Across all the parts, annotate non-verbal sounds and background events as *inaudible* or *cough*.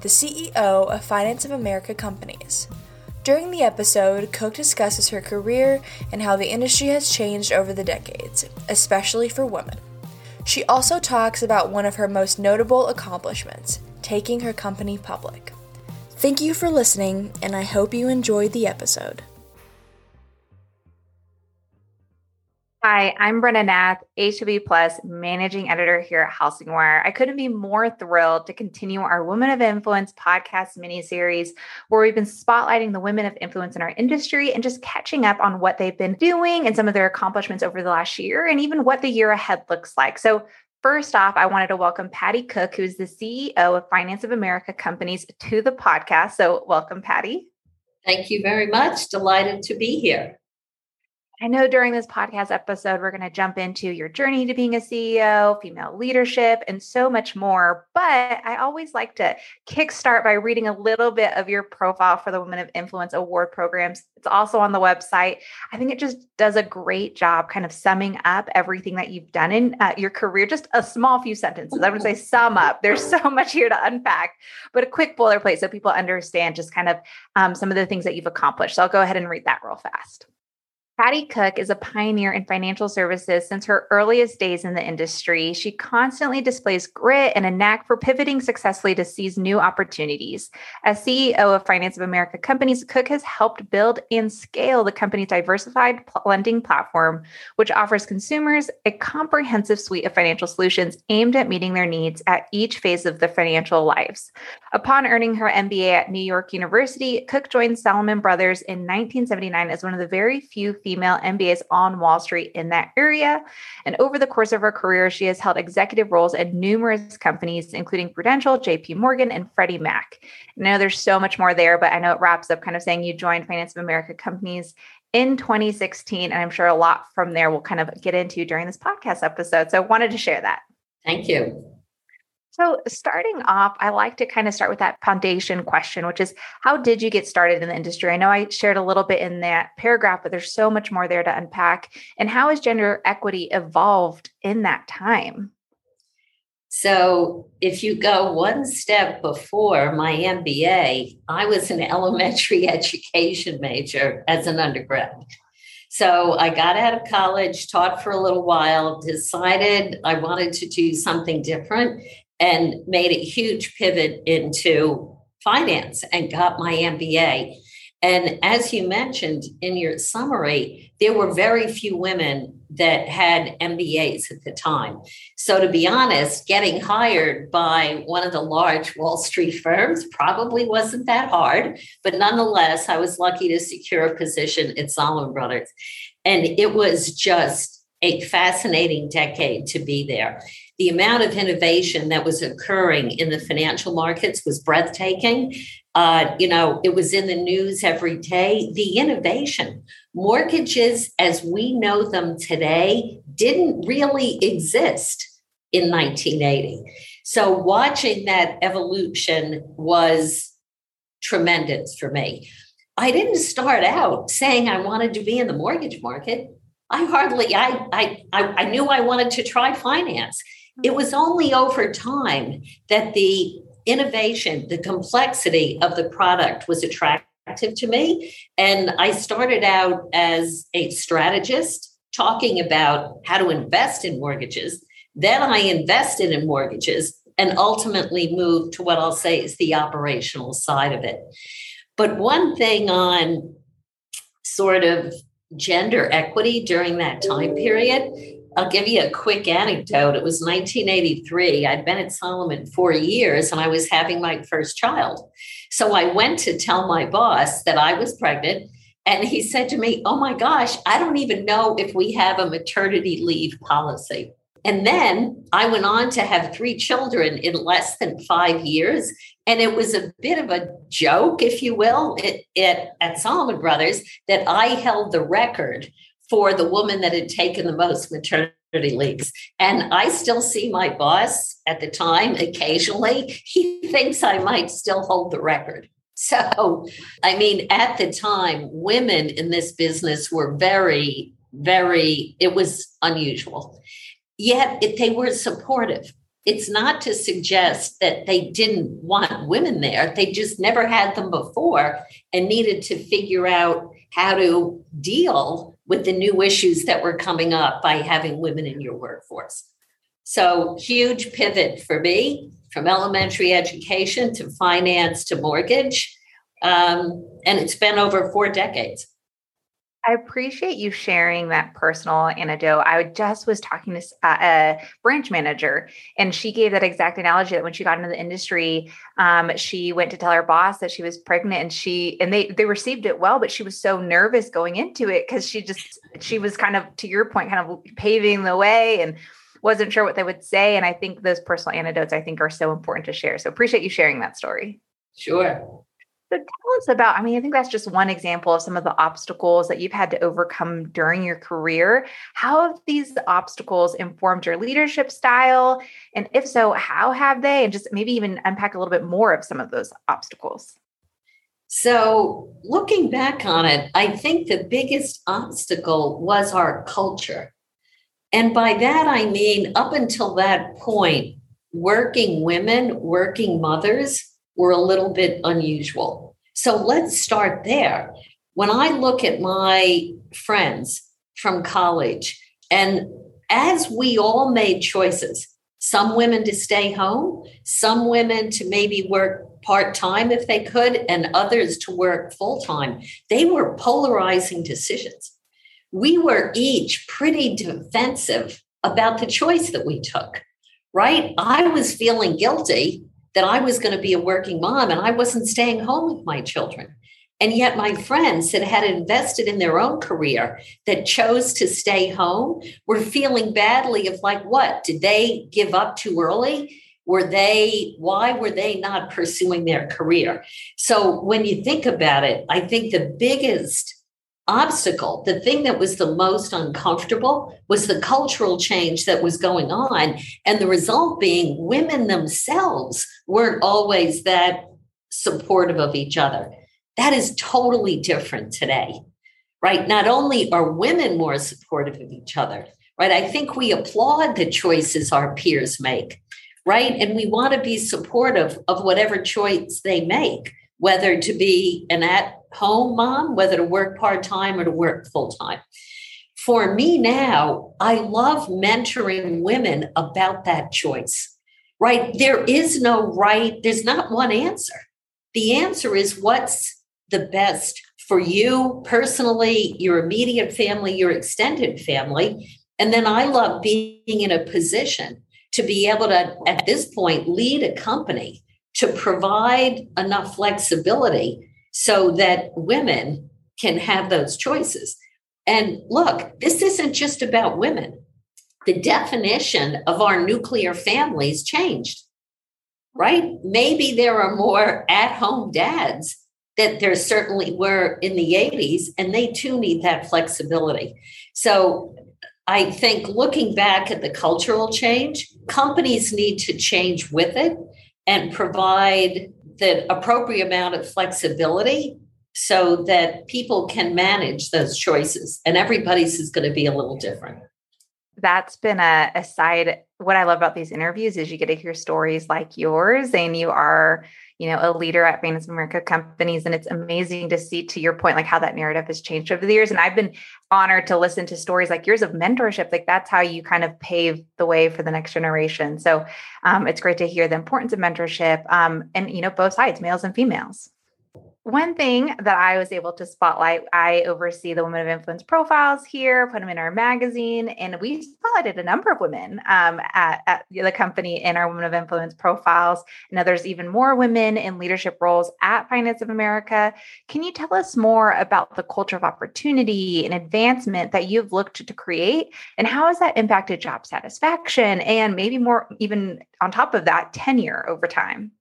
the CEO of Finance of America Companies. During the episode, Cook discusses her career and how the industry has changed over the decades, especially for women. She also talks about one of her most notable accomplishments taking her company public. Thank you for listening, and I hope you enjoyed the episode. Hi, I'm Brena Nath, HW Plus managing editor here at HousingWire. I couldn't be more thrilled to continue our Women of Influence podcast mini series, where we've been spotlighting the women of influence in our industry and just catching up on what they've been doing and some of their accomplishments over the last year, and even what the year ahead looks like. So, First off, I wanted to welcome Patti Cook, who's the CEO of Finance of America Companies, to the podcast. So, welcome, Patti. Thank you very much. Delighted to be here. I know during this podcast episode, we're going to jump into your journey to being a CEO, female leadership, and so much more. But I always like to kickstart by reading a little bit of your profile for the Women of Influence Award programs. It's also on the website. I think it just does a great job kind of summing up everything that you've done in uh, your career. Just a small few sentences. I would say sum up. There's so *laughs* much here to unpack, but a quick boilerplate so people understand just kind of um, some of the things that you've accomplished. So I'll go ahead and read that real fast. Patti Cook is a pioneer in financial services since her earliest days in the industry. She constantly displays grit and a knack for pivoting successfully to seize new opportunities. As CEO of Finance of America Companies, Cook has helped build and scale the company's diversified lending platform, which offers consumers a comprehensive suite of financial solutions aimed at meeting their needs at each phase of their financial lives. Upon earning her MBA at New York University, Cook joined Salomon Brothers in 1979 as one of the very few female MBAs on Wall Street in that area. And over the course of her career, she has held executive roles at numerous companies, including Prudential, JP Morgan, and Freddie Mac. I know there's so much more there, but I know it wraps up kind of saying you joined Finance of America companies in 2016. And I'm sure a lot from there we'll kind of get into during this podcast episode. So I wanted to share that. Thank you. So, starting off, I like to kind of start with that foundation question, which is how did you get started in the industry? I know I shared a little bit in that paragraph, but there's so much more there to unpack. And how has gender equity evolved in that time? So, if you go one step before my MBA, I was an *laughs* elementary education major as an undergrad. So I got out of college, taught for a little while, decided I wanted to do something different and made a huge pivot into finance and got my MBA. And as you mentioned in your summary, there were very few women that had MBAs at the time. So, to be honest, getting hired by one of the large Wall Street firms probably wasn't that hard. But nonetheless, I was lucky to secure a position at Salomon Brothers. And it was just a fascinating decade to be there the amount of innovation that was occurring in the financial markets was breathtaking. Uh, you know, it was in the news every day. The innovation, mortgages as we know them today, didn't really exist in 1980. So watching that evolution was tremendous for me. I didn't start out saying I wanted to be in the mortgage market. I hardly I I I knew I wanted to try finance. It was only over time that the innovation, the complexity of the product was attractive to me. And I started out as a strategist talking about how to invest in mortgages. Then I invested in mortgages and ultimately moved to what I'll say is the operational side of it. But one thing on sort of gender equity during that time period I'll give you a quick anecdote. It was 1983. I'd been at Salomon four years and I was having my first child. So I went to tell my boss that I was pregnant. And he said to me, Oh my gosh, I don't even know if we have a maternity leave policy. And then I went on to have three children in less than five years. And it was a bit of a joke, if you will, it, it, at Salomon Brothers that I held the record for the woman that had taken the most maternity leaves. And I still see my boss at the time occasionally. He thinks I might still hold the record. So, I mean, at the time, women in this business were very, very, it was unusual. Yet it, they were supportive. It's not to suggest that they didn't want women there. They just never had them before and needed to figure out how to deal with the new issues that were coming up by having women in your workforce. So, huge pivot for me from elementary education to finance to mortgage. Um, and it's been over four decades. I appreciate you sharing that personal anecdote. I just was talking to uh, a branch manager, and she gave that exact analogy that when she got into the industry, um, she went to tell her boss that she was pregnant, and she and they they received it well, but she was so nervous going into it because she just she was kind of to your point, kind of paving the way and wasn't sure what they would say. And I think those personal anecdotes I think are so important to share. So appreciate you sharing that story. Sure. So tell us about, I mean, I think that's just one example of some of the obstacles that you've had to overcome during your career. How have these obstacles informed your leadership style? And if so, how have they? And just maybe even unpack a little bit more of some of those obstacles. So, looking back on it, I think the biggest obstacle was our culture. And by that, I mean, up until that point, working women, working mothers, were a little bit unusual. So let's start there. When I look at my friends from college, and as we all made choices, some women to stay home, some women to maybe work part time if they could, and others to work full time, they were polarizing decisions. We were each pretty defensive about the choice that we took, right? I was feeling guilty that I was going to be a working mom and I wasn't staying home with my children. And yet, my friends that had invested in their own career that chose to stay home were feeling badly of like, what? Did they give up too early? Were they, why were they not pursuing their career? So, when you think about it, I think the biggest obstacle, the thing that was the most uncomfortable was the cultural change that was going on. And the result being women themselves weren't always that supportive of each other. That is totally different today, right? Not only are women more supportive of each other, right? I think we applaud the choices our peers make, right? And we want to be supportive of whatever choice they make, whether to be an at home mom, whether to work part time or to work full time. For me now, I love mentoring women about that choice, right? There is no right, there's not one answer. The answer is what's the best for you personally, your immediate family, your extended family. And then I love being in a position to be able to, at this point, lead a company to provide enough flexibility so that women can have those choices. And look, this isn't just about women. The definition of our nuclear families changed, right? Maybe there are more at home dads that there certainly were in the 80s, and they too need that flexibility. So I think looking back at the cultural change, companies need to change with it and provide the appropriate amount of flexibility so that people can manage those choices and everybody's is going to be a little different. That's been a, a side what i love about these interviews is you get to hear stories like yours and you are you know a leader at of America companies. And it's amazing to see to your point like how that narrative has changed over the years. And I've been honored to listen to stories like yours of mentorship. Like that's how you kind of pave the way for the next generation. So um, it's great to hear the importance of mentorship um, and you know both sides males and females one thing that I was able to spotlight, I oversee the Women of Influence profiles here, put them in our magazine, and we spotlighted a number of women um, at, at, the company in our Women of Influence profiles. Now there's even more women in leadership roles at Finance of America. Can you tell us more about the culture of opportunity and advancement that you've looked to create, and how has that impacted job satisfaction and maybe more, even on top of that, tenure over time?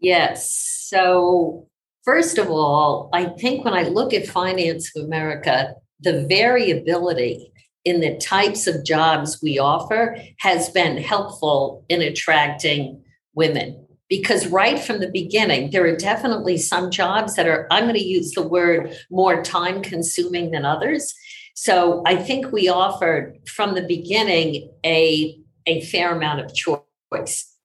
Yes. So First of all, I think when I look at Finance of America, the variability in the types of jobs we offer has been helpful in attracting women. Because right from the beginning, there are definitely some jobs that are, I'm going to use the word more time consuming than others. So I think we offered from the beginning a, a fair amount of choice.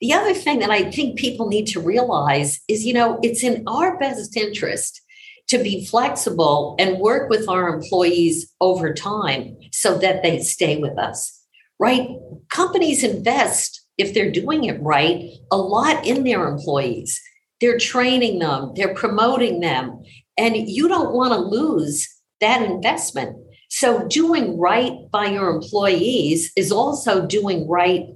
The other thing that I think people need to realize is, you know, it's in our best interest to be flexible and work with our employees over time so that they stay with us, right? Companies invest, if they're doing it right, a lot in their employees. They're training them, they're promoting them, and you don't want to lose that investment. So, doing right by your employees is also doing right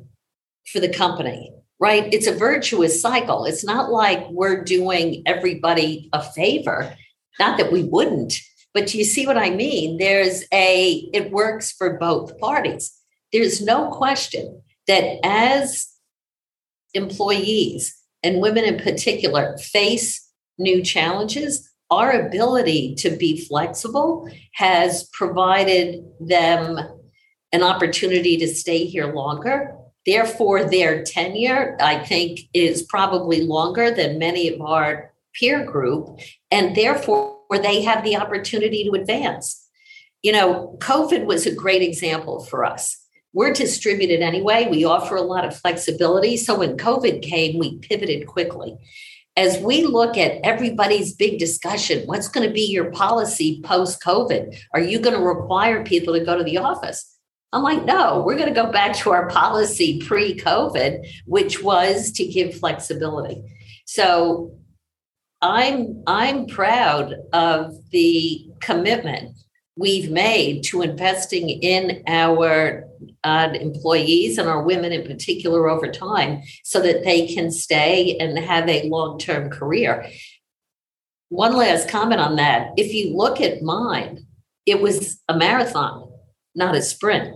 for the company right? It's a virtuous cycle. It's not like we're doing everybody a favor. Not that we wouldn't, but you see what I mean? There's a, it works for both parties. There's no question that as employees and women in particular face new challenges, our ability to be flexible has provided them an opportunity to stay here longer Therefore, their tenure, I think, is probably longer than many of our peer group, and therefore they have the opportunity to advance. You know, COVID was a great example for us. We're distributed anyway. We offer a lot of flexibility. So when COVID came, we pivoted quickly. As we look at everybody's big discussion, what's going to be your policy post COVID? Are you going to require people to go to the office? I'm like, no, we're going to go back to our policy pre COVID, which was to give flexibility. So I'm I'm proud of the commitment we've made to investing in our uh, employees and our women in particular over time so that they can stay and have a long-term career. One last comment on that. If you look at mine, it was a marathon, not a sprint.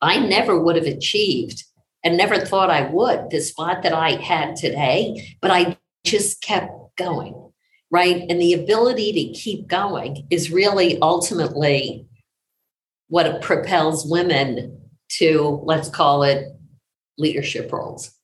I never would have achieved and never thought I would the spot that I had today, but I just kept going, right? And the ability to keep going is really ultimately what propels women to, let's call it, leadership roles.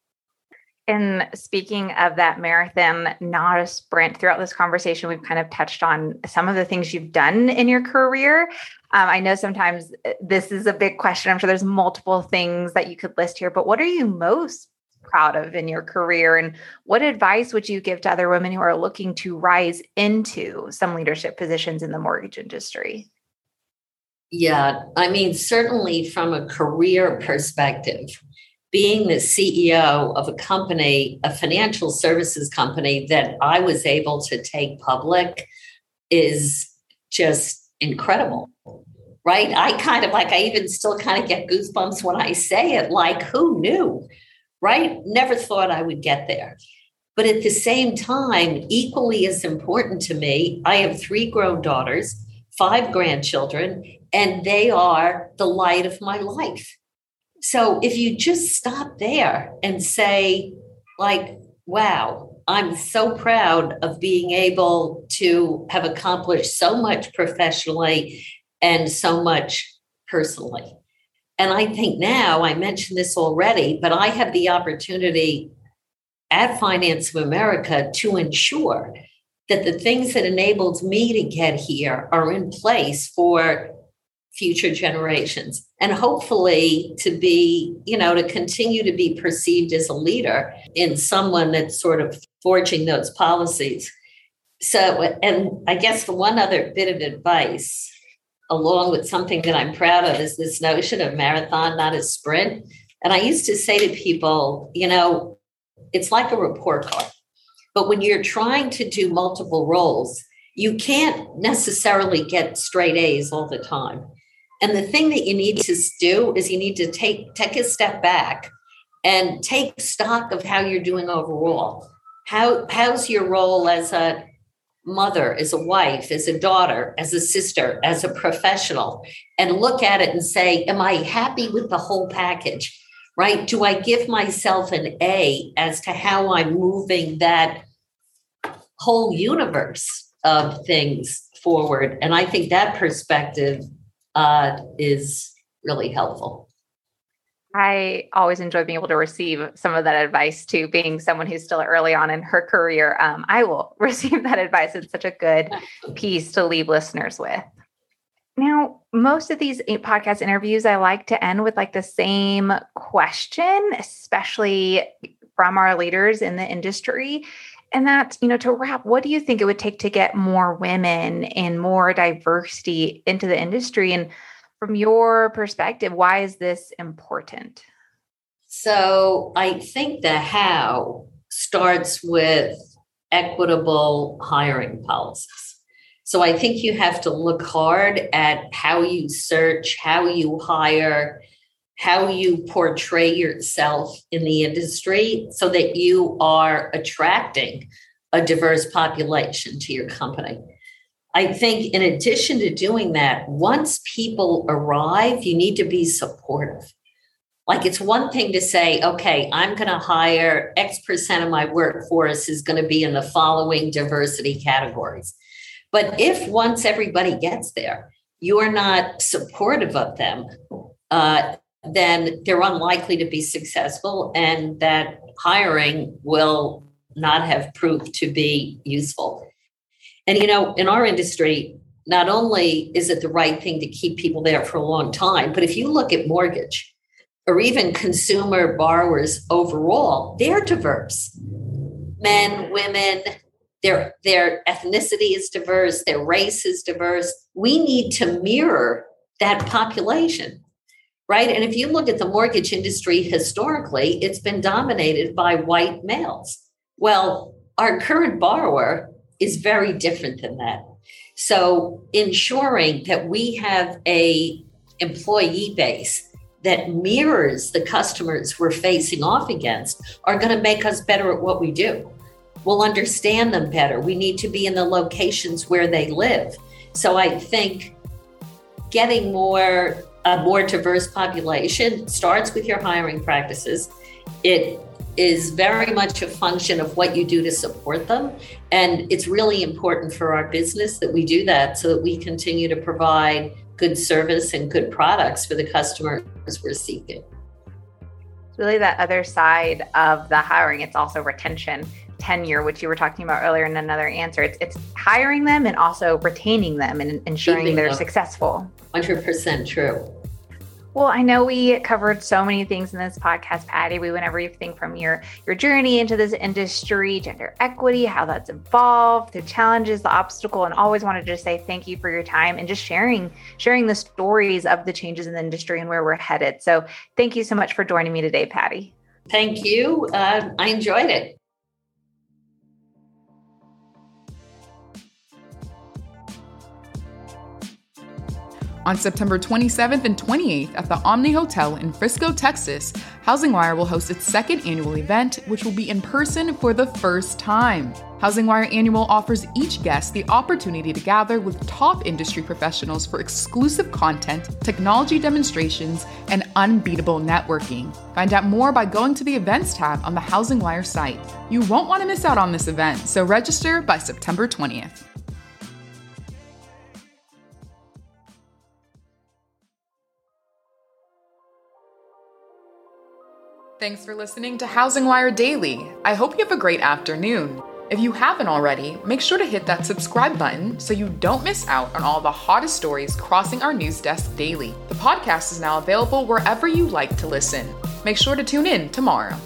And speaking of that marathon, not a sprint, throughout this conversation, we've kind of touched on some of the things you've done in your career. Um, I know sometimes uh, this is a big question. I'm sure there's multiple things that you could list here, but what are you most proud of in your career? And what advice would you give to other women who are looking to rise into some leadership positions in the mortgage industry? Yeah, I mean, certainly from a career perspective, being the CEO of a company, a financial services company that I was able to take public is just incredible right? I kind of like, I even still kind of get goosebumps when I say it, like, who knew, right? Never thought I would get there. But at the same time, equally as important to me, I have three grown daughters, five grandchildren, and they are the light of my life. So if you just stop there and say, like, wow, I'm so proud of being able to have accomplished so much professionally and so much personally. And I think now, I mentioned this already, but I have the opportunity at Finance of America to ensure that the things that enabled me to get here are in place for future generations and hopefully to be you know to continue to be perceived as a leader in someone that's sort of forging those policies so and i guess the one other bit of advice along with something that I'm proud of is this notion of marathon, not a sprint. And I used to say to people, you know, it's like a report card. But when you're trying to do multiple roles, you can't necessarily get straight A's all the time. And the thing that you need to do is you need to take take a step back and take stock of how you're doing overall. How how's your role as a mother, as a wife, as a daughter, as a sister, as a professional, and look at it and say, Am I happy with the whole package? Right? Do I give myself an A as to how I'm moving that whole universe of things forward? And I think that perspective uh, is really helpful. I always enjoy being able to receive some of that advice too, being someone who's still early on in her career. Um, I will *laughs* receive that advice. It's such a good piece to leave listeners with. Now, most of these podcast interviews, I like to end with like the same question, especially from our leaders in the industry. And that's, you know, to wrap, what do you think it would take to get more women and more diversity into the industry? And from your perspective, why is this important? So I think the how starts with equitable hiring policies. So I think you have to look hard at how you search, how you hire, how you portray yourself in the industry so that you are attracting a diverse population to your company. I think, in addition to doing that, once people arrive, you need to be supportive. Like it's one thing to say, okay, I'm going to hire X percent of my workforce is going to be in the following diversity categories. But if once everybody gets there, you're not supportive of them, uh, then they're unlikely to be successful, and that hiring will not have proved to be useful. And, you know, in our industry, not only is it the right thing to keep people there for a long time, but if you look at mortgage or even consumer borrowers overall, they're diverse. Men, women, their, their ethnicity is diverse, their race is diverse. We need to mirror that population, right? And if you look at the mortgage industry historically, it's been dominated by white males. Well, our current borrower is very different than that. So ensuring that we have a employee base that mirrors the customers we're facing off against are going to make us better at what we do. We'll understand them better. We need to be in the locations where they live. So I think getting more a more diverse population starts with your hiring practices. It is very much a function of what you do to support them. And it's really important for our business that we do that so that we continue to provide good service and good products for the customers we're seeking. It's really, that other side of the hiring, it's also retention, tenure, which you were talking about earlier in another answer. It's, it's hiring them and also retaining them and ensuring Keeping they're them. successful. 100% true. Well, I know we covered so many things in this podcast, Patti. We went everything from your your journey into this industry, gender equity, how that's evolved, the challenges, the obstacle, and always wanted to say thank you for your time and just sharing sharing the stories of the changes in the industry and where we're headed. So, thank you so much for joining me today, Patti. Thank you. Uh, I enjoyed it. On September 27th and 28th at the Omni Hotel in Frisco, Texas, HousingWire will host its second annual event, which will be in person for the first time. HousingWire Annual offers each guest the opportunity to gather with top industry professionals for exclusive content, technology demonstrations, and unbeatable networking. Find out more by going to the Events tab on the HousingWire site. You won't want to miss out on this event, so register by September 20th. Thanks for listening to HousingWire Daily. I hope you have a great afternoon. If you haven't already, make sure to hit that subscribe button so you don't miss out on all the hottest stories crossing our news desk daily. The podcast is now available wherever you like to listen. Make sure to tune in tomorrow.